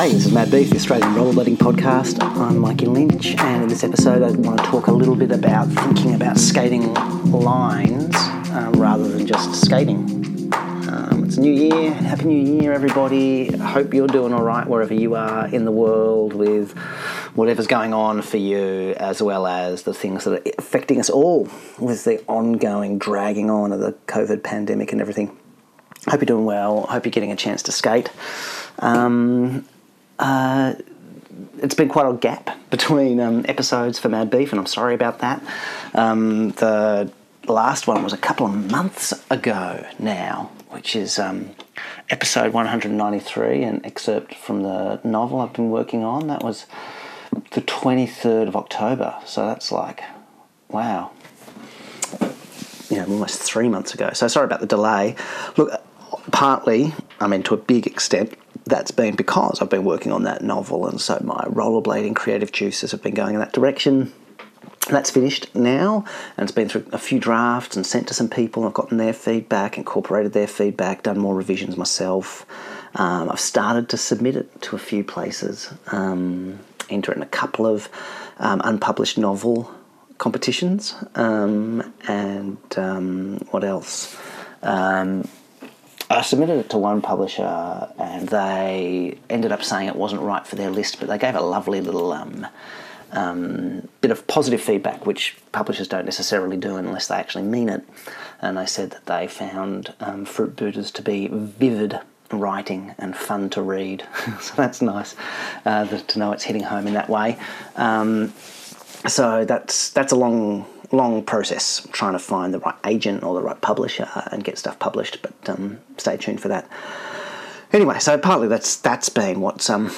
Hey, this is Mad Beef, the Australian Rollerblading Podcast. I'm Mikey Lynch, and in this episode, I want to talk a little bit about thinking about skating lines um, rather than just skating. Um, it's a new year. Happy New Year, everybody. Hope you're doing all right wherever you are in the world with whatever's going on for you, as well as the things that are affecting us all with the ongoing dragging on of the COVID pandemic and everything. Hope you're doing well. Hope you're getting a chance to skate. Um, uh, it's been quite a gap between um, episodes for Mad Beef, and I'm sorry about that. Um, the last one was a couple of months ago now, which is um, episode 193, an excerpt from the novel I've been working on. That was the 23rd of October, so that's like, wow. You know, almost three months ago. So sorry about the delay. Look, partly, I mean, to a big extent, that's been because I've been working on that novel, and so my rollerblading creative juices have been going in that direction. That's finished now, and it's been through a few drafts and sent to some people. I've gotten their feedback, incorporated their feedback, done more revisions myself. Um, I've started to submit it to a few places, um, enter in a couple of um, unpublished novel competitions, um, and um, what else? I submitted it to one publisher and they ended up saying it wasn't right for their list, but they gave a lovely little um, um, bit of positive feedback, which publishers don't necessarily do unless they actually mean it. And they said that they found um, Fruit Booters to be vivid writing and fun to read. so that's nice uh, to know it's hitting home in that way. Um, so that's that's a long long process trying to find the right agent or the right publisher and get stuff published. But um, stay tuned for that. Anyway, so partly that's that's been what's um,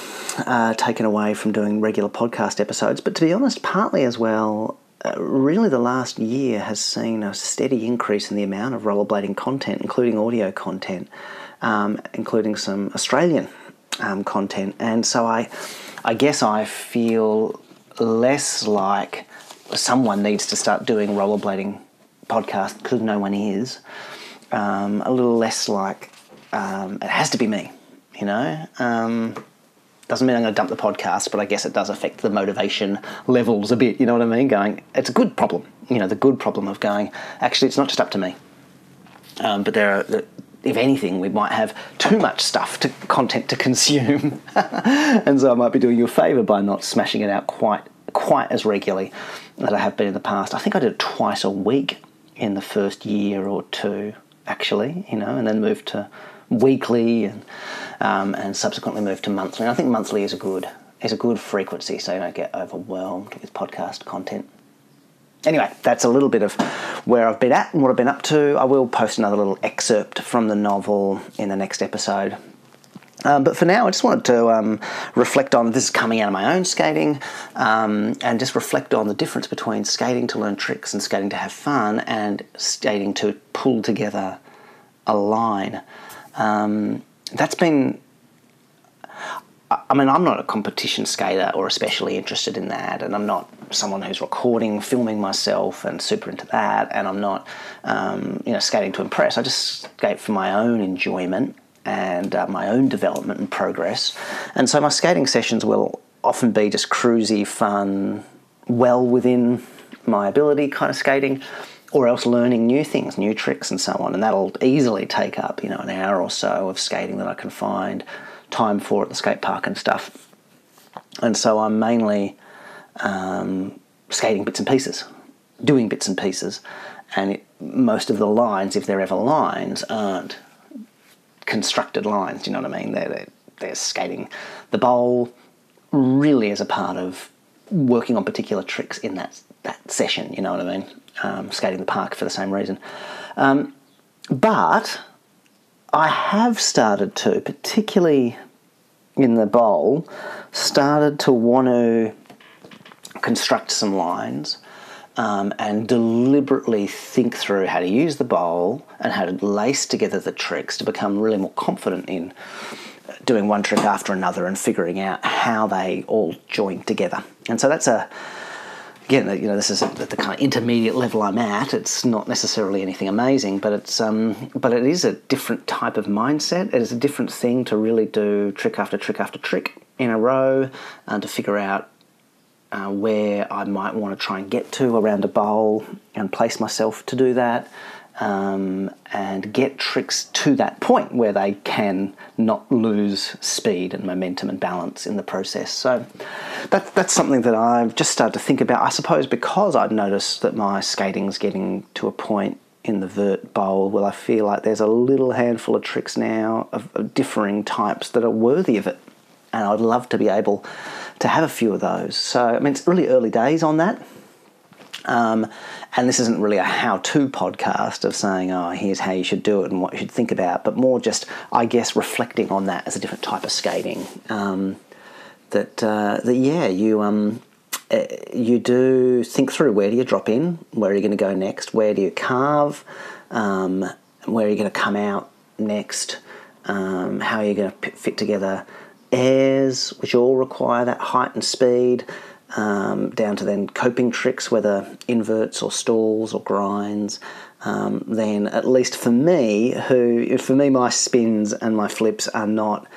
uh, taken away from doing regular podcast episodes. But to be honest, partly as well, uh, really the last year has seen a steady increase in the amount of rollerblading content, including audio content, um, including some Australian um, content. And so I, I guess I feel less like someone needs to start doing rollerblading podcast because no one is. Um, a little less like um, it has to be me, you know. Um, doesn't mean I'm going to dump the podcast, but I guess it does affect the motivation levels a bit. You know what I mean? Going, it's a good problem. You know, the good problem of going. Actually, it's not just up to me. Um, but there are, if anything, we might have too much stuff to content to consume, and so I might be doing you a favour by not smashing it out quite quite as regularly that I have been in the past. I think I did it twice a week in the first year or two, actually, you know, and then moved to weekly and um, and subsequently moved to monthly. And I think monthly is a good is a good frequency, so you don't get overwhelmed with podcast content. Anyway, that's a little bit of where I've been at and what I've been up to. I will post another little excerpt from the novel in the next episode um, but for now, I just wanted to um, reflect on this is coming out of my own skating um, and just reflect on the difference between skating to learn tricks and skating to have fun and skating to pull together a line. Um, that's been, I mean, I'm not a competition skater or especially interested in that, and I'm not someone who's recording, filming myself and super into that, and I'm not, um, you know, skating to impress. I just skate for my own enjoyment and uh, my own development and progress. And so my skating sessions will often be just cruisy, fun, well within my ability kind of skating, or else learning new things, new tricks, and so on. And that'll easily take up, you know, an hour or so of skating that I can find time for at the skate park and stuff. And so I'm mainly um, skating bits and pieces, doing bits and pieces, and it, most of the lines, if they're ever lines, aren't constructed lines. Do you know what I mean? They're, they're, they're skating the bowl really as a part of working on particular tricks in that that session. You know what I mean? Um, skating the park for the same reason. Um, but I have started to, particularly in the bowl, started to want to construct some lines um, and deliberately think through how to use the bowl and how to lace together the tricks to become really more confident in doing one trick after another and figuring out how they all join together. And so that's a again, you know, this is the kind of intermediate level I'm at. It's not necessarily anything amazing, but it's um, but it is a different type of mindset. It is a different thing to really do trick after trick after trick in a row and to figure out uh, where I might want to try and get to around a bowl and place myself to do that. Um, and get tricks to that point where they can not lose speed and momentum and balance in the process. So that, that's something that I've just started to think about, I suppose, because I've noticed that my skating's getting to a point in the vert bowl where I feel like there's a little handful of tricks now of, of differing types that are worthy of it. And I'd love to be able to have a few of those. So, I mean, it's really early days on that. Um, and this isn't really a how to podcast of saying, oh, here's how you should do it and what you should think about, but more just, I guess, reflecting on that as a different type of skating. Um, that, uh, that, yeah, you. Um, uh, you do think through where do you drop in, where are you going to go next, where do you carve, um, where are you going to come out next, um, how are you going to fit together airs, which all require that height and speed, um, down to then coping tricks, whether inverts or stalls or grinds. Um, then, at least for me, who for me, my spins and my flips are not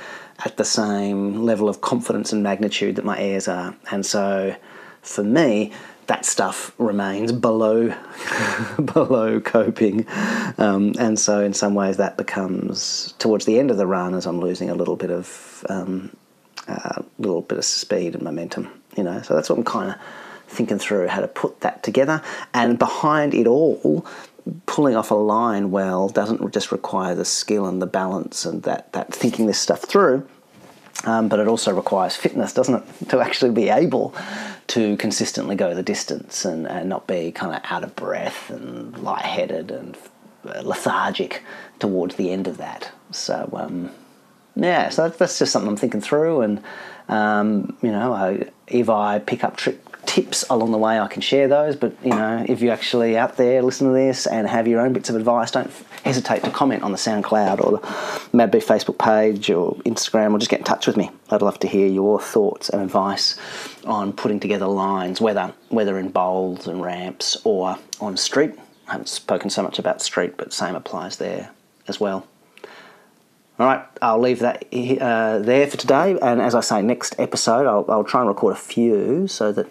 at the same level of confidence and magnitude that my airs are, and so for me, that stuff remains below below coping, um, and so in some ways that becomes towards the end of the run as I'm losing a little bit of um, uh, little bit of speed and momentum. You know, so that's what I'm kind of thinking through how to put that together, and behind it all. Pulling off a line well doesn't just require the skill and the balance and that, that thinking this stuff through, um, but it also requires fitness, doesn't it, to actually be able to consistently go the distance and, and not be kind of out of breath and lightheaded and lethargic towards the end of that. So, um, yeah, so that's just something I'm thinking through. And, um, you know, I, if I pick up trick tips along the way, I can share those. But, you know, if you're actually out there listening to this and have your own bits of advice, don't hesitate to comment on the SoundCloud or the Mad Beef Facebook page or Instagram or just get in touch with me. I'd love to hear your thoughts and advice on putting together lines, whether whether in bowls and ramps or on street. I haven't spoken so much about street, but same applies there as well. All right, I'll leave that uh, there for today. And as I say, next episode, I'll, I'll try and record a few so that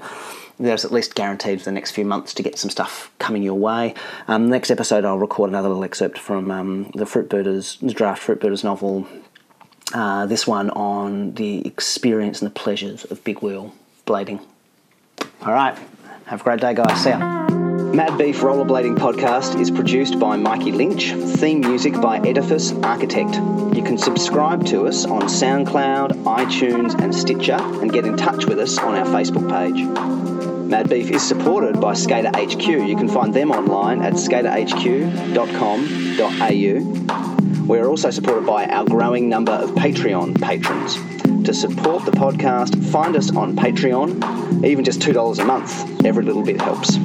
there's at least guaranteed for the next few months to get some stuff coming your way. Um, next episode, I'll record another little excerpt from um, the Fruitbooters, the draft Fruit Fruitbooters novel. Uh, this one on the experience and the pleasures of big wheel blading. All right, have a great day, guys. See ya. Mad Beef Rollerblading Podcast is produced by Mikey Lynch, theme music by Edifice Architect. You can subscribe to us on SoundCloud, iTunes, and Stitcher, and get in touch with us on our Facebook page. Mad Beef is supported by Skater HQ. You can find them online at skaterhq.com.au. We're also supported by our growing number of Patreon patrons. To support the podcast, find us on Patreon. Even just $2 a month, every little bit helps.